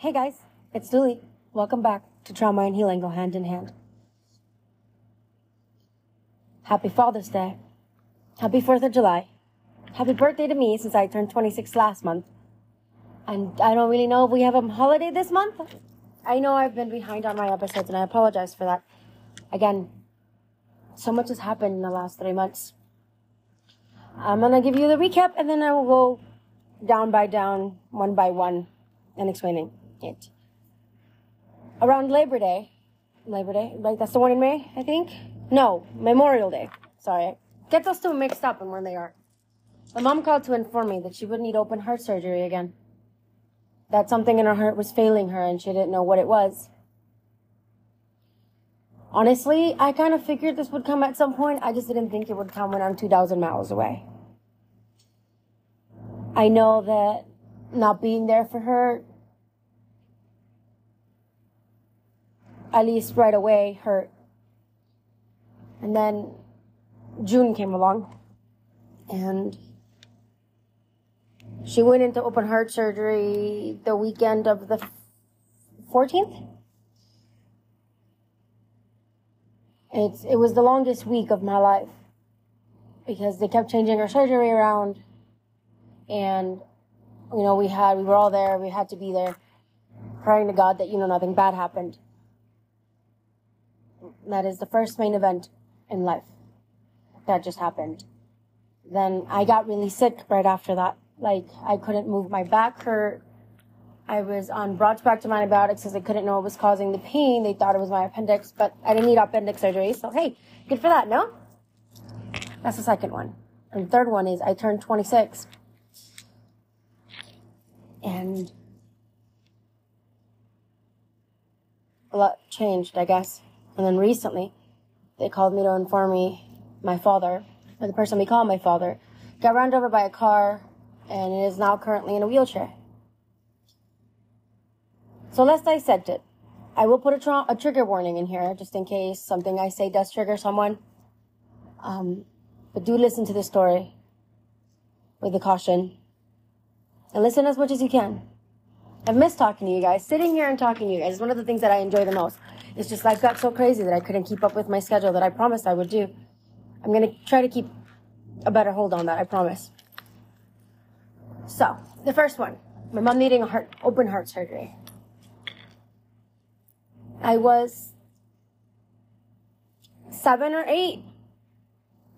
Hey guys, it's Julie. Welcome back to Trauma and Healing Go Hand in Hand. Happy Father's Day. Happy 4th of July. Happy birthday to me since I turned 26 last month. And I don't really know if we have a holiday this month. I know I've been behind on my episodes and I apologize for that. Again, so much has happened in the last three months. I'm gonna give you the recap and then I will go down by down, one by one, and explaining it. Around Labor Day, Labor Day, like that's the one in May, I think? No, Memorial Day. Sorry. Get those two mixed up and when they are. My mom called to inform me that she would need open heart surgery again. That something in her heart was failing her and she didn't know what it was. Honestly, I kind of figured this would come at some point. I just didn't think it would come when I'm 2,000 miles away. I know that not being there for her, at least right away, hurt. And then June came along and she went into open heart surgery the weekend of the 14th. It's, it was the longest week of my life because they kept changing her surgery around and you know we had we were all there we had to be there praying to god that you know nothing bad happened that is the first main event in life. That just happened. Then i got really sick right after that. Like i couldn't move my back hurt. I was on broad spectrum antibiotics because I couldn't know what was causing the pain. They thought it was my appendix but i didn't need appendix surgery so hey good for that no? That's the second one. And the third one is i turned 26 and a lot changed, I guess. And then recently, they called me to inform me my father, or the person we call my father, got run over by a car and is now currently in a wheelchair. So let's dissect it. I will put a, tra- a trigger warning in here just in case something I say does trigger someone. Um, but do listen to the story with the caution and listen as much as you can. I've missed talking to you guys. Sitting here and talking to you guys is one of the things that I enjoy the most. It's just life got so crazy that I couldn't keep up with my schedule that I promised I would do. I'm going to try to keep a better hold on that, I promise. So, the first one my mom needing a heart, open heart surgery. I was seven or eight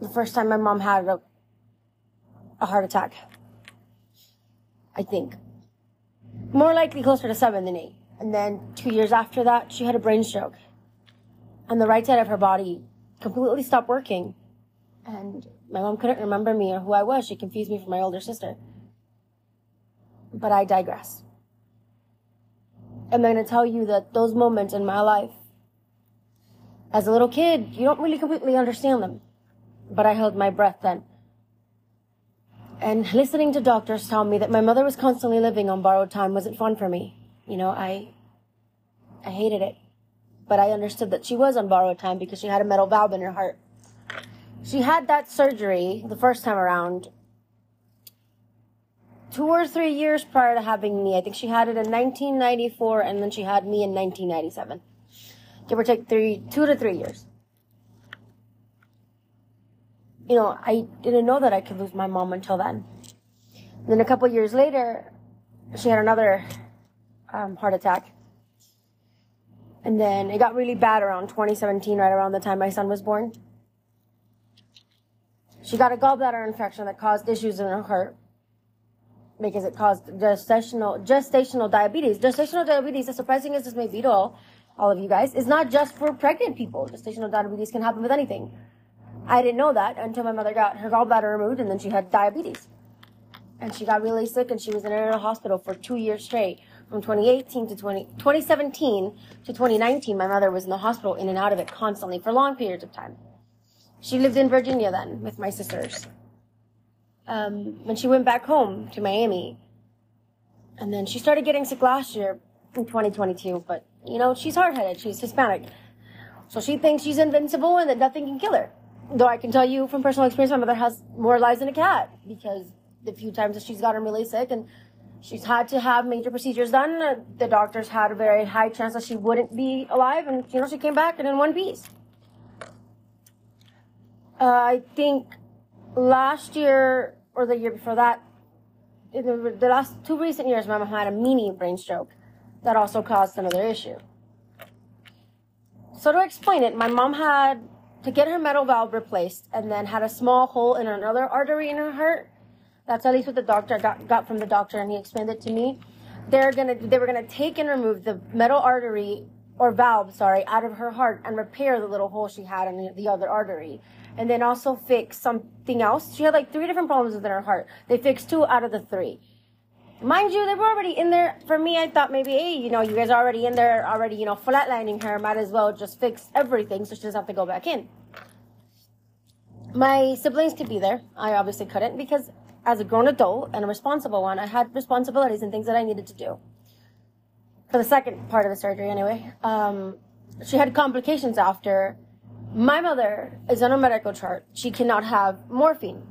the first time my mom had a, a heart attack. I think. More likely closer to seven than eight. And then two years after that, she had a brain stroke. And the right side of her body completely stopped working. And my mom couldn't remember me or who I was. She confused me for my older sister. But I digress. I'm going to tell you that those moments in my life, as a little kid, you don't really completely understand them. But I held my breath then and listening to doctors tell me that my mother was constantly living on borrowed time wasn't fun for me. You know, I, I hated it. But I understood that she was on borrowed time because she had a metal valve in her heart. She had that surgery the first time around two or three years prior to having me. I think she had it in 1994 and then she had me in 1997. Give or take three, two to three years you know, I didn't know that I could lose my mom until then. And then a couple years later, she had another um, heart attack. And then it got really bad around 2017, right around the time my son was born. She got a gallbladder infection that caused issues in her heart because it caused gestational gestational diabetes. Gestational diabetes, as surprising as this may be to all, all of you guys, is not just for pregnant people. Gestational diabetes can happen with anything. I didn't know that until my mother got her gallbladder removed and then she had diabetes. And she got really sick and she was in a hospital for two years straight. From 2018 to 20, 2017 to 2019, my mother was in the hospital in and out of it constantly for long periods of time. She lived in Virginia then with my sisters. Um, when she went back home to Miami, and then she started getting sick last year in 2022, but you know, she's hard headed, she's Hispanic. So she thinks she's invincible and that nothing can kill her though I can tell you from personal experience, my mother has more lives than a cat because the few times that she's gotten really sick and She's had to have major procedures done. The doctors had a very high chance that she wouldn't be alive, and you know she came back and in one piece. Uh, I think last year or the year before that, in the, the last two recent years, my mom had a mini brain stroke that also caused another issue. So to explain it, my mom had to get her metal valve replaced and then had a small hole in another artery in her heart. That's at least what the doctor got, got from the doctor, and he explained it to me. They're gonna they were gonna take and remove the metal artery or valve, sorry, out of her heart and repair the little hole she had in the other artery, and then also fix something else. She had like three different problems within her heart. They fixed two out of the three. Mind you, they were already in there. For me, I thought maybe, hey, you know, you guys are already in there, already, you know, flatlining her. Might as well just fix everything so she doesn't have to go back in. My siblings could be there. I obviously couldn't because as a grown adult and a responsible one, I had responsibilities and things that I needed to do. For the second part of the surgery, anyway, um, she had complications after. My mother is on a medical chart. She cannot have morphine.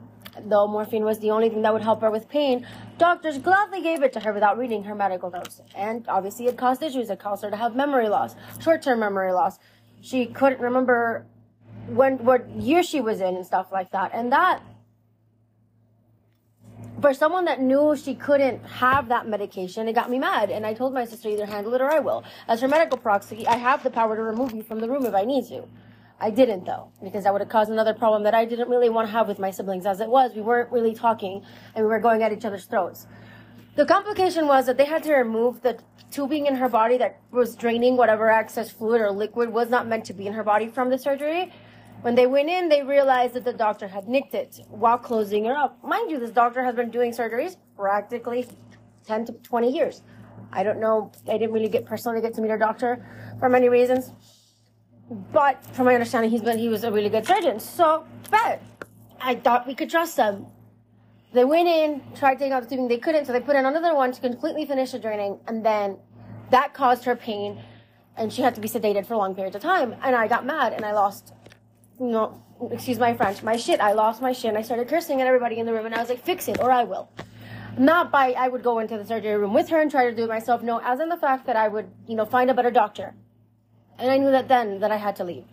Though morphine was the only thing that would help her with pain, doctors gladly gave it to her without reading her medical notes. And obviously, it caused issues. It caused her to have memory loss, short term memory loss. She couldn't remember when what year she was in and stuff like that. And that for someone that knew she couldn't have that medication, it got me mad. And I told my sister either handle it or I will. As her medical proxy, I have the power to remove you from the room if I need to. I didn't though, because that would have caused another problem that I didn't really want to have with my siblings. As it was, we weren't really talking and we were going at each other's throats. The complication was that they had to remove the tubing in her body that was draining whatever excess fluid or liquid was not meant to be in her body from the surgery. When they went in, they realized that the doctor had nicked it while closing her up. Mind you, this doctor has been doing surgeries practically 10 to 20 years. I don't know. I didn't really get personally get to meet her doctor for many reasons. But from my understanding, he's been he was a really good surgeon. So, but I thought we could trust them. They went in, tried taking out the tubing, they couldn't, so they put in another one to completely finish the draining, and then that caused her pain, and she had to be sedated for long periods of time. And I got mad, and I lost, know, excuse my French, my shit. I lost my shit, and I started cursing at everybody in the room, and I was like, fix it, or I will. Not by I would go into the surgery room with her and try to do it myself. No, as in the fact that I would, you know, find a better doctor. And I knew that then that I had to leave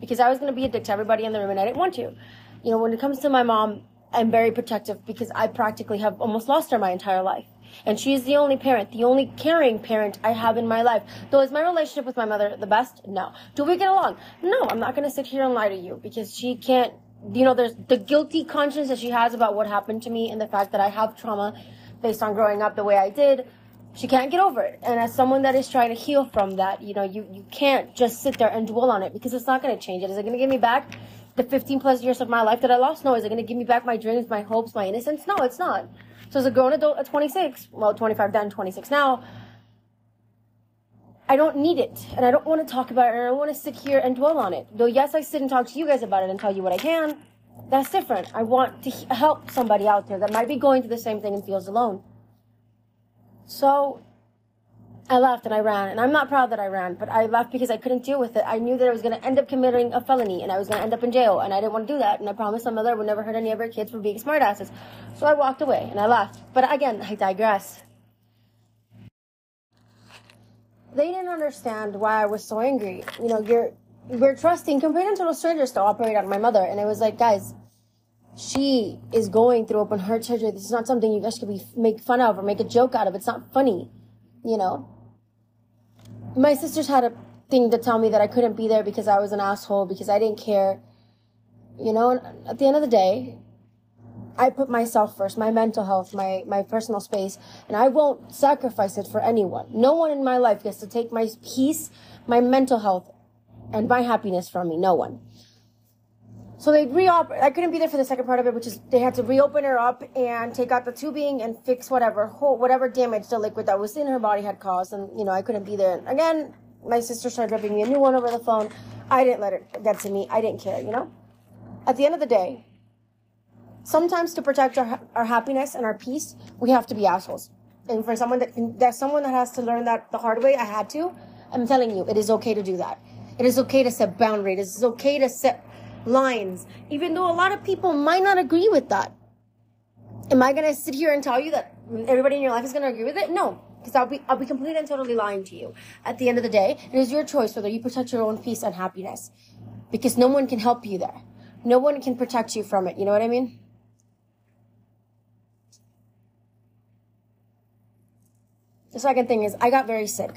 because I was going to be a dick to everybody in the room and I didn't want to. You know, when it comes to my mom, I'm very protective because I practically have almost lost her my entire life. And she's the only parent, the only caring parent I have in my life. Though is my relationship with my mother the best? No. Do we get along? No, I'm not going to sit here and lie to you because she can't, you know, there's the guilty conscience that she has about what happened to me and the fact that I have trauma based on growing up the way I did she can't get over it. And as someone that is trying to heal from that, you know, you, you can't just sit there and dwell on it because it's not going to change it. Is it going to give me back the 15 plus years of my life that I lost? No. Is it going to give me back my dreams, my hopes, my innocence? No, it's not. So as a grown adult at 26, well, 25 then, 26 now, I don't need it. And I don't want to talk about it. And I don't want to sit here and dwell on it. Though, yes, I sit and talk to you guys about it and tell you what I can. That's different. I want to help somebody out there that might be going through the same thing and feels alone. So I left and I ran. And I'm not proud that I ran, but I left because I couldn't deal with it. I knew that I was going to end up committing a felony and I was going to end up in jail. And I didn't want to do that. And I promised my mother I would never hurt any of her kids for being smartasses. So I walked away and I left. But again, I digress. They didn't understand why I was so angry. You know, you're, we're trusting complete and total strangers to operate on my mother. And it was like, guys, she is going through open heart surgery. This is not something you guys could be make fun of or make a joke out of. It's not funny, you know. My sisters had a thing to tell me that I couldn't be there because I was an asshole because I didn't care, you know. At the end of the day, I put myself first, my mental health, my my personal space, and I won't sacrifice it for anyone. No one in my life gets to take my peace, my mental health, and my happiness from me. No one. So they reopen. I couldn't be there for the second part of it, which is they had to reopen her up and take out the tubing and fix whatever whatever damage the liquid that was in her body had caused. And you know, I couldn't be there. And again, my sister started ripping me a new one over the phone. I didn't let it get to me. I didn't care. You know. At the end of the day, sometimes to protect our our happiness and our peace, we have to be assholes. And for someone that that's someone that has to learn that the hard way, I had to. I'm telling you, it is okay to do that. It is okay to set boundaries. It is okay to set lines, even though a lot of people might not agree with that. Am I to sit here and tell you that everybody in your life is to agree with it? No, because I'll be I'll be completely and totally lying to you. At the end of the day, it is your choice whether you protect your own peace and happiness, because no one can help you there. No one can protect you from it. You know what I mean? The second thing is I got very sick.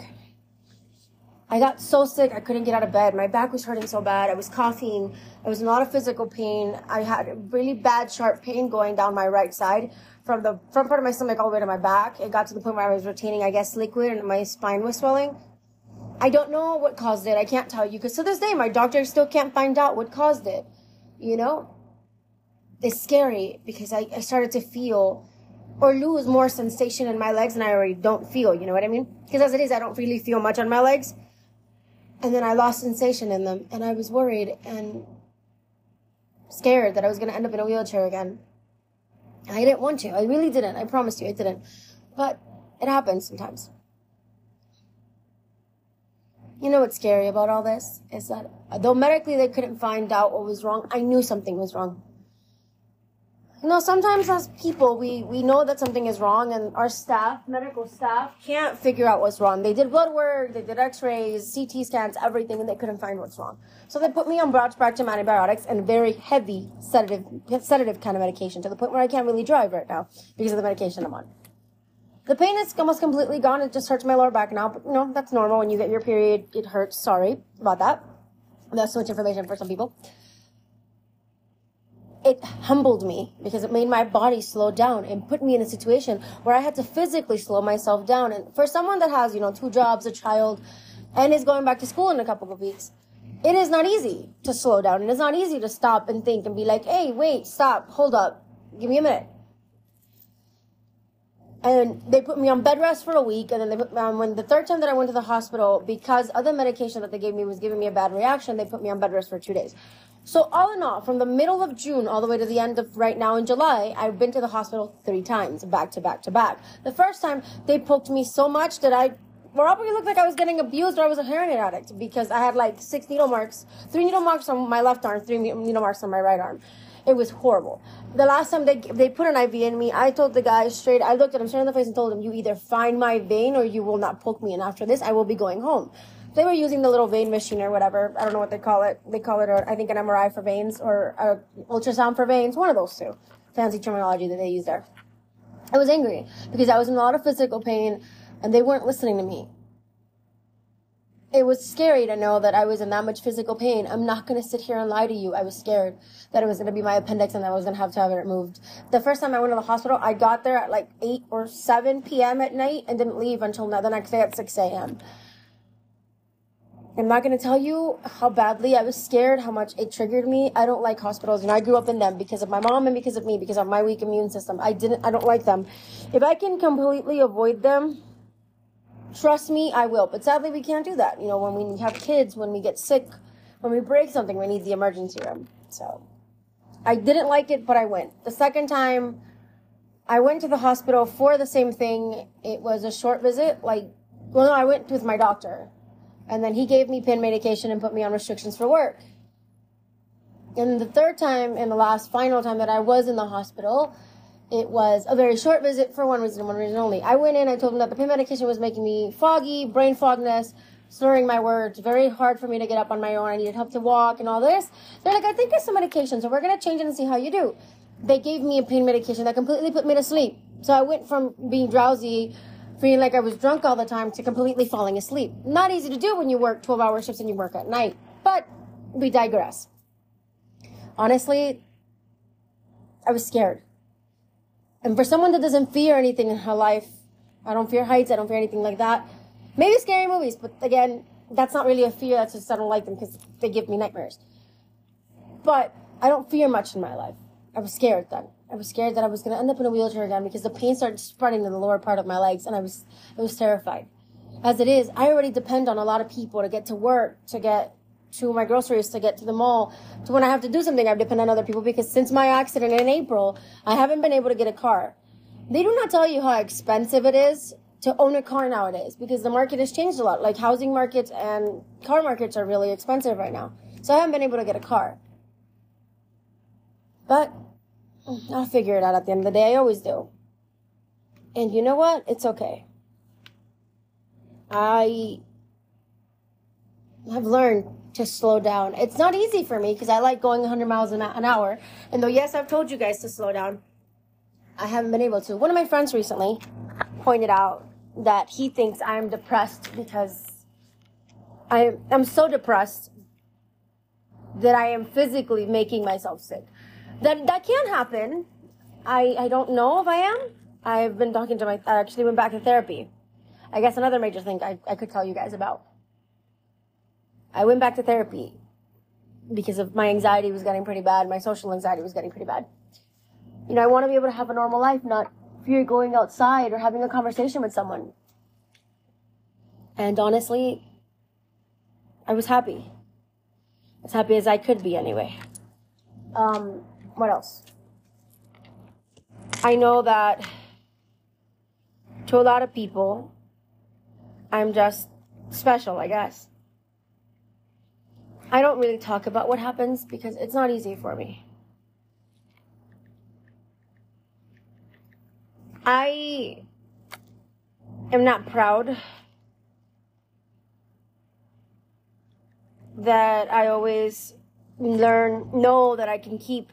I got so sick I couldn't get out of bed. My back was hurting so bad. I was coughing. It was a lot of physical pain. I had really bad sharp pain going down my right side from the front part of my stomach all the way to my back. It got to the point where I was retaining, I guess, liquid and my spine was swelling. I don't know what caused it. I can't tell you because to this day, my doctor still can't find out what caused it. You know? It's scary because I, I started to feel or lose more sensation in my legs than I already don't feel. You know what I mean? Because as it is, I don't really feel much on my legs. And then I lost sensation in them and I was worried and scared that I was going to end up in a wheelchair again. I didn't want to. I really didn't. I promise you, I didn't. But it happens sometimes. You know what's scary about all this is that though medically they couldn't find out what was wrong, I knew something was wrong. Know, sometimes as people, we, we know that something is wrong and our staff, medical staff, can't figure out what's wrong. They did blood work, they did x-rays, CT scans, everything, and they couldn't find what's wrong. So they put me on broad spectrum antibiotics and very heavy sedative, sedative kind of medication to the point where I can't really drive right now because of the medication I'm on. The pain is almost completely gone. It just hurts my lower back now, but you know, that's normal. When you get your period, it hurts. Sorry about that. That's so much information for some people it humbled me because it made my body slow down and put me in a situation where I had to physically slow myself down. And for someone that has, you know, two jobs, a child, and is going back to school in a couple of weeks, it is not easy to slow down. And it's not easy to stop and think and be like, hey, wait, stop, hold up, give me a minute. And they put me on bed rest for a week, and then they put me on when the third time that I went to the hospital because other medication that they gave me was giving me a bad reaction. They put me on bed rest for two days. So all in all, from the middle of June all the way to the end of right now in July, I've been to the hospital three times, back to back to back. The first time they poked me so much that I probably looked like I was getting abused or I was a heroin addict because I had like six needle marks, three needle marks on my left arm, three needle marks on my right arm. It was horrible. The last time they they put an IV in me, I told the guy straight. I looked at him straight in the face and told him, "You either find my vein or you will not poke me. And after this, I will be going home." They were using the little vein machine or whatever. I don't know what they call it. They call it, I think, an MRI for veins or a ultrasound for veins. One of those two. Fancy terminology that they use there. I was angry because I was in a lot of physical pain and they weren't listening to me. It was scary to know that I was in that much physical pain. I'm not going to sit here and lie to you. I was scared that it was going to be my appendix and I was going to have to have it removed. The first time I went to the hospital, I got there at like 8 or 7 p.m. at night and didn't leave until the next day at 6 a.m. I'm not going to tell you how badly I was scared, how much it triggered me. I don't like hospitals, and I grew up in them because of my mom and because of me, because of my weak immune system. I didn't, I don't like them. If I can completely avoid them, trust me, I will. But sadly, we can't do that. You know, when we have kids, when we get sick, when we break something, we need the emergency room. So I didn't like it, but I went. The second time, I went to the hospital for the same thing. It was a short visit. Like, well, no, I went with my doctor and then he gave me pain medication and put me on restrictions for work. And the third time and the last final time that I was in the hospital, it was a very short visit for one reason, one reason only. I went in, I told them that the pain medication was making me foggy, brain fogness, slurring my words, very hard for me to get up on my own. I needed help to walk and all this. They're like, I think it's some medication, so we're gonna change it and see how you do. They gave me a pain medication that completely put me to sleep. So I went from being drowsy feeling like I was drunk all the time to completely falling asleep. Not easy to do when you work 12 hour shifts and you work at night, but we digress. Honestly, I was scared. And for someone that doesn't fear anything in her life, I don't fear heights, I don't fear anything like that. Maybe scary movies, but again, that's not really a fear, that's just I don't like them because they give me nightmares. But I don't fear much in my life. I was scared then. I was scared that I was going to end up in a wheelchair again because the pain started spreading to the lower part of my legs and I was, I was terrified. As it is, I already depend on a lot of people to get to work, to get to my groceries, to get to the mall. To when I have to do something, I depend on other people because since my accident in April, I haven't been able to get a car. They do not tell you how expensive it is to own a car nowadays because the market has changed a lot. Like housing markets and car markets are really expensive right now. So I haven't been able to get a car. But Mm, I'll figure it out at the end of the day. I always do. And you know what? It's okay. I have learned to slow down. It's not easy for me because I like going 100 miles an hour. And though, yes, I've told you guys to slow down, I haven't been able to. One of my friends recently pointed out that he thinks I'm depressed because I, I'm so depressed that I am physically making myself sick. That, that can happen. I, I don't know if I am. I've been talking to my, I actually went back to therapy. I guess another major thing I, I could tell you guys about. I went back to therapy because of my anxiety was getting pretty bad. My social anxiety was getting pretty bad. You know, I want to be able to have a normal life, not fear going outside or having a conversation with someone. And honestly, I was happy. As happy as I could be anyway. Um, what else? I know that to a lot of people, I'm just special, I guess. I don't really talk about what happens because it's not easy for me. I am not proud that I always learn, know that I can keep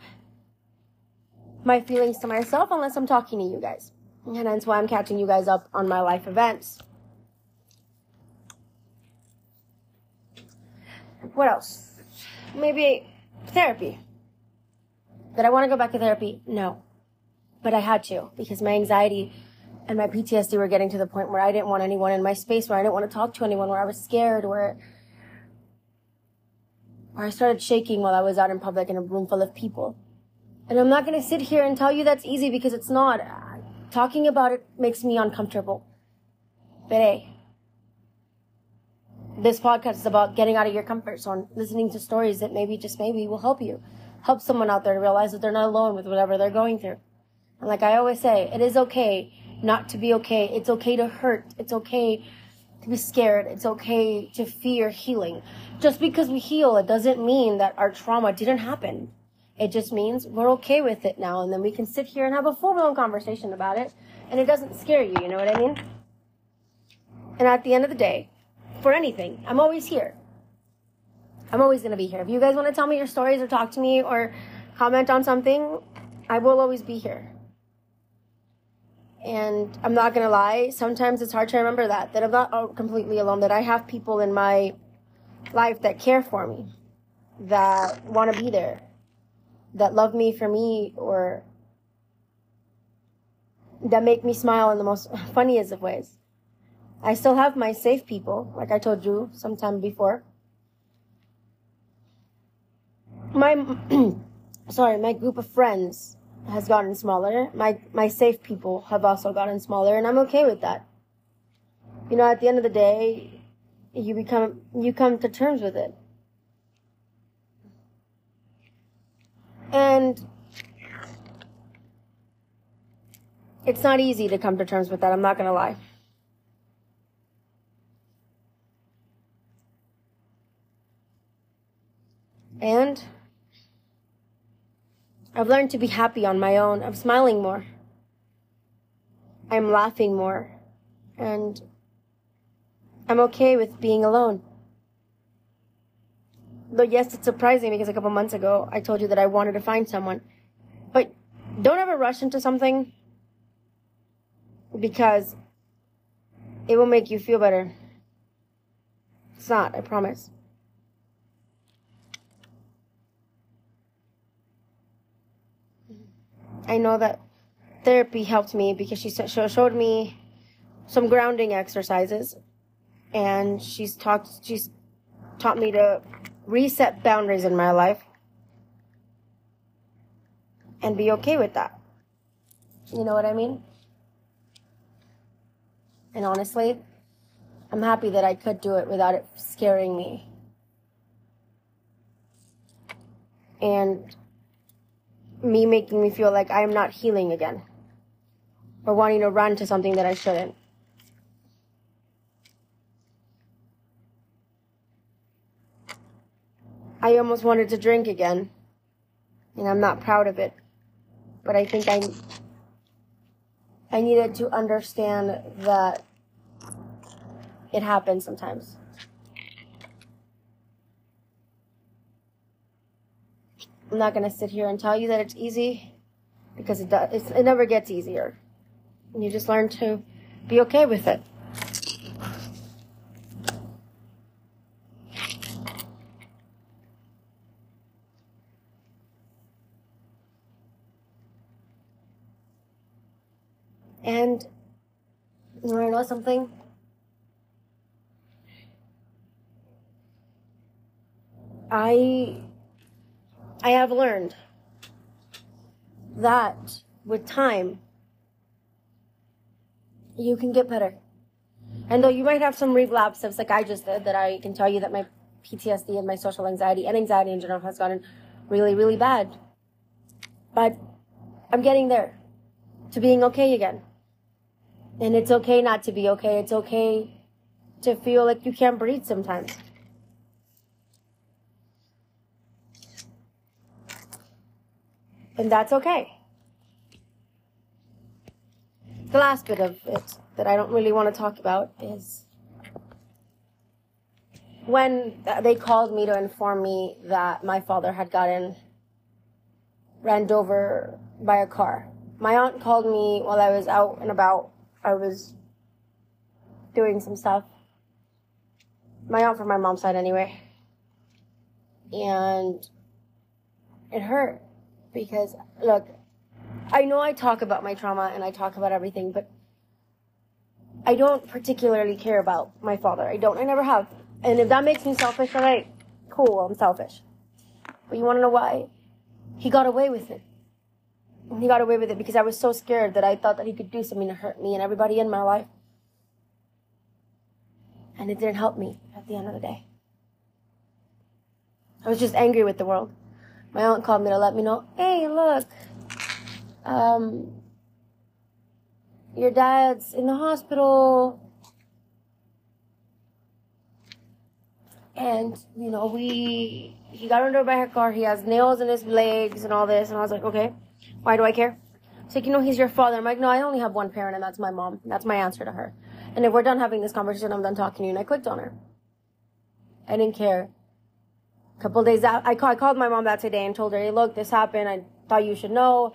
my feelings to myself unless I'm talking to you guys. And that's why I'm catching you guys up on my life events. What else? Maybe therapy. Did I want to go back to therapy? No. But I had to because my anxiety and my PTSD were getting to the point where I didn't want anyone in my space, where I didn't want to talk to anyone, where I was scared, where, where I started shaking while I was out in public in a room full of people. And I'm not going to sit here and tell you that's easy because it's not. Talking about it makes me uncomfortable. But hey, this podcast is about getting out of your comfort zone, listening to stories that maybe, just maybe, will help you. Help someone out there to realize that they're not alone with whatever they're going through. And like I always say, it is okay not to be okay. It's okay to hurt. It's okay to be scared. It's okay to fear healing. Just because we heal, it doesn't mean that our trauma didn't happen. It just means we're okay with it now, and then we can sit here and have a full blown conversation about it, and it doesn't scare you, you know what I mean? And at the end of the day, for anything, I'm always here. I'm always to be here. If you guys want to tell me your stories or talk to me or comment on something, I will always be here. And I'm not to lie, sometimes it's hard to remember that, that I'm not completely alone, that I have people in my life that care for me, that want to be there, that love me for me or that make me smile in the most funniest of ways. I still have my safe people, like I told you sometime before. My, sorry, my group of friends has gotten smaller. My, my safe people have also gotten smaller, and I'm okay with that. You know, at the end of the day, you become, you come to terms with it. And it's not easy to come to terms with that, I'm not gonna lie. And I've learned to be happy on my own. I'm smiling more. I'm laughing more. And I'm okay with being alone. Though yes, it's surprising because a couple months ago I told you that I wanted to find someone. But don't ever rush into something because it will make you feel better. It's not, I promise. I know that therapy helped me because she showed me some grounding exercises and she's talked she's taught me to reset boundaries in my life and be okay with that. You know what I mean? And honestly, I'm happy that I could do it without it scaring me. And me making me feel like I am not healing again or wanting to run to something that I shouldn't. I almost wanted to drink again, and I'm not proud of it. But I think I I needed to understand that it happens sometimes. I'm not going to sit here and tell you that it's easy because it does, it never gets easier. You just learn to be okay with it. And you want to know something? I I have learned that with time you can get better. And though you might have some relapses like I just did, that I can tell you that my PTSD and my social anxiety and anxiety in general has gotten really, really bad. But I'm getting there to being okay again. And it's okay not to be okay. It's okay to feel like you can't breathe sometimes. And that's okay. The last bit of it that I don't really want to talk about is when they called me to inform me that my father had gotten ran over by a car. My aunt called me while I was out and about I was doing some stuff. My aunt from my mom's side, anyway. And it hurt because, look, I know I talk about my trauma and I talk about everything, but I don't particularly care about my father. I don't. I never have. And if that makes me selfish, all right, cool, I'm selfish. But you want to know why? He got away with it he got away with it because I was so scared that I thought that he could do something to hurt me and everybody in my life. And it didn't help me at the end of the day. I was just angry with the world. My aunt called me to let me know, hey, look, um, your dad's in the hospital. And, you know, we, he got run over by a car. He has nails in his legs and all this. And I was like, okay. Why do I care? She's like, you know, he's your father. I'm like, no, I only have one parent, and that's my mom. That's my answer to her. And if we're done having this conversation, I'm done talking to you. And I clicked on her. I didn't care. A couple days out, I, call, I called my mom that today and told her, hey, look, this happened. I thought you should know.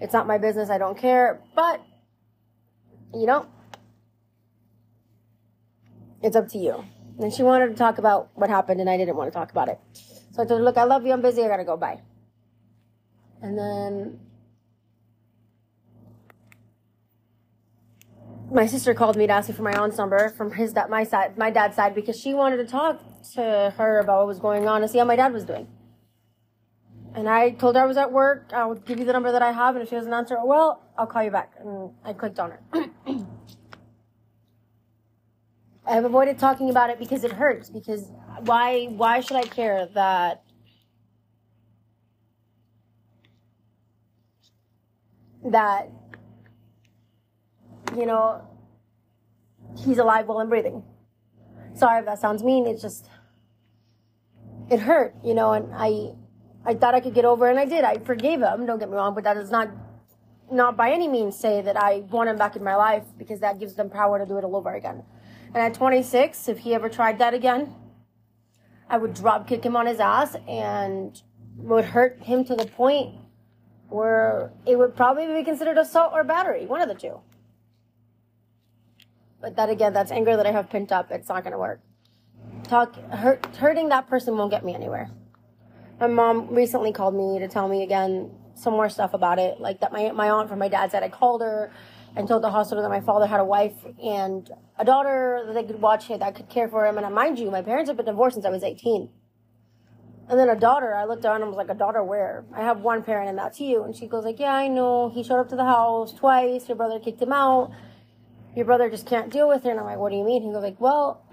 It's not my business. I don't care. But, you know, it's up to you. And she wanted to talk about what happened, and I didn't want to talk about it. So I told her, look, I love you. I'm busy. I gotta go. Bye. And then my sister called me to ask me for my aunt's number from his my side, my dad's side, because she wanted to talk to her about what was going on and see how my dad was doing. And I told her I was at work. I would give you the number that I have, and if she doesn't answer, well, I'll call you back. And I clicked on her. I've avoided talking about it because it hurts. Because why? Why should I care that? That you know, he's alive, well, and breathing. Sorry if that sounds mean. It's just, it hurt, you know, and I, I thought I could get over, it, and I did. I forgave him. Don't get me wrong, but that does not, not by any means say that I want him back in my life because that gives them power to do it all over again. And at 26, if he ever tried that again, I would drop kick him on his ass and would hurt him to the point where it would probably be considered assault or battery, one of the two. But that again, that's anger that I have pent up. It's not going to work. Talk hurt, hurting that person won't get me anywhere. My mom recently called me to tell me again some more stuff about it, like that my my aunt from my dad's side. I called her and told the hospital that my father had a wife and a daughter that they could watch that could care for him. And uh, mind you, my parents have been divorced since I was 18. And then a daughter, I looked down and was like, a daughter where? I have one parent and that's you. And she goes like, yeah, I know. He showed up to the house twice. Your brother kicked him out your brother just can't deal with her. And I'm like, what do you mean? He goes like, well,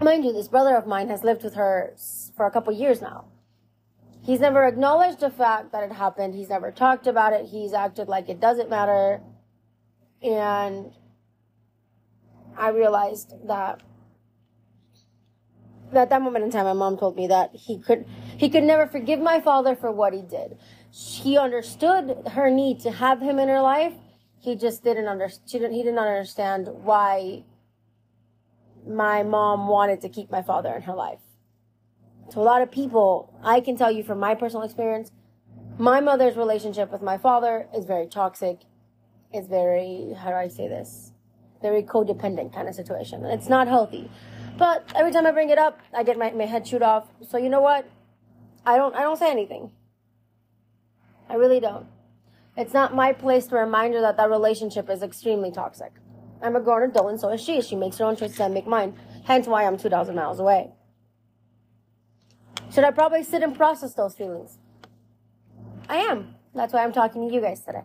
mind you, this brother of mine has lived with her for a couple years now. He's never acknowledged the fact that it happened. He's never talked about it. He's acted like it doesn't matter. And I realized that at that moment in time, my mom told me that he could, he could never forgive my father for what he did. She understood her need to have him in her life he just didn't under he didn't understand why my mom wanted to keep my father in her life. To a lot of people, I can tell you from my personal experience, my mother's relationship with my father is very toxic. It's very how do I say this? Very codependent kind of situation. It's not healthy. But every time I bring it up, I get my, my head chewed off. So you know what? I don't I don't say anything. I really don't. It's not my place to remind her that that relationship is extremely toxic. I'm a grown adult and so is she. She makes her own choices, and I make mine. Hence why I'm 2,000 miles away. Should I probably sit and process those feelings? I am. That's why I'm talking to you guys today.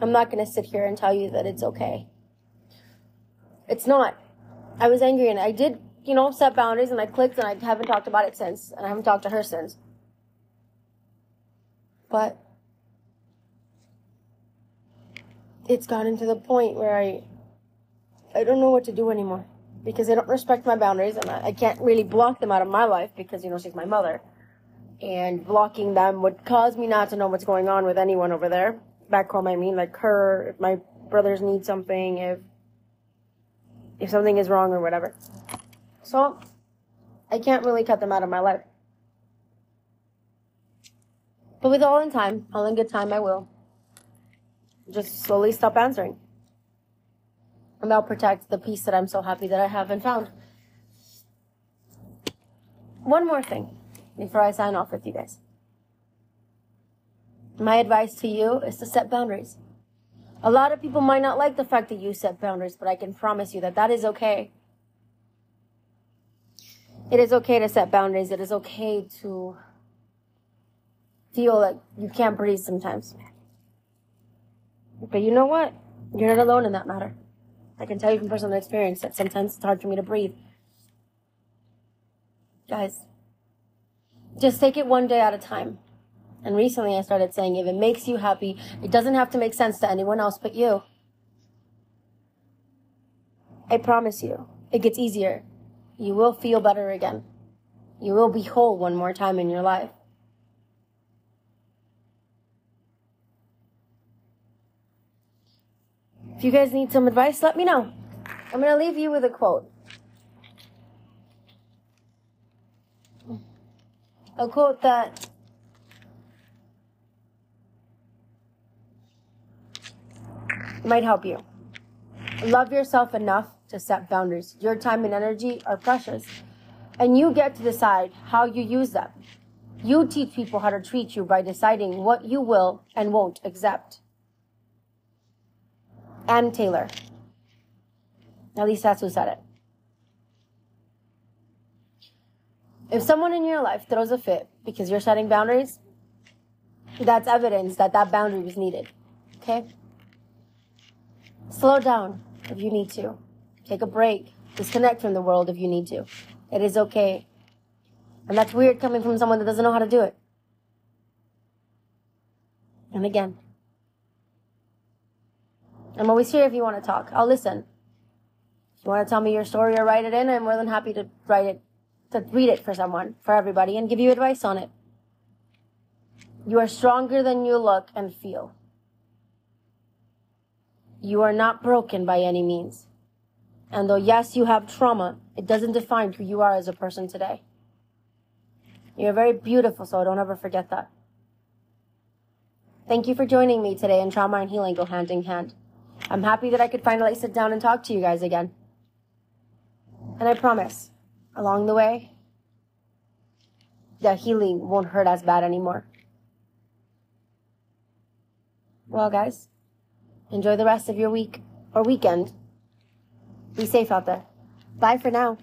I'm not going to sit here and tell you that it's okay. It's not. I was angry and I did, you know, set boundaries and I clicked and I haven't talked about it since. And I haven't talked to her since. But it's gotten to the point where I I don't know what to do anymore because they don't respect my boundaries and I, I can't really block them out of my life because you know she's my mother. And blocking them would cause me not to know what's going on with anyone over there. Back home I mean like her if my brothers need something if if something is wrong or whatever. So I can't really cut them out of my life. But with all in time all in good time I will just slowly stop answering. And that'll protect the peace that I'm so happy that I haven't found. One more thing before I sign off with you guys. My advice to you is to set boundaries. A lot of people might not like the fact that you set boundaries, but I can promise you that that is okay. It is okay to set boundaries. It is okay to feel like you can't breathe sometimes. But you know what? You're not alone in that matter. I can tell you from personal experience that sometimes it's hard for me to breathe. Guys, just take it one day at a time. And recently I started saying if it makes you happy, it doesn't have to make sense to anyone else but you. I promise you, it gets easier. You will feel better again. You will be whole one more time in your life. If you guys need some advice, let me know. I'm going to leave you with a quote. A quote that might help you. Love yourself enough to set boundaries. Your time and energy are precious, and you get to decide how you use them. You teach people how to treat you by deciding what you will and won't accept. Ann Taylor. At least that's who said it. If someone in your life throws a fit because you're setting boundaries, that's evidence that that boundary was needed. Okay? Slow down if you need to. Take a break. Disconnect from the world if you need to. It is okay. And that's weird coming from someone that doesn't know how to do it. And again, I'm always here if you want to talk. I'll listen. If you want to tell me your story or write it in, I'm more than happy to write it, to read it for someone, for everybody, and give you advice on it. You are stronger than you look and feel. You are not broken by any means. And though, yes, you have trauma, it doesn't define who you are as a person today. You're very beautiful, so don't ever forget that. Thank you for joining me today in Trauma and Healing Go Hand in Hand. I'm happy that I could finally sit down and talk to you guys again. And I promise, along the way, the healing won't hurt as bad anymore. Well, guys, enjoy the rest of your week or weekend. Be safe out there. Bye for now.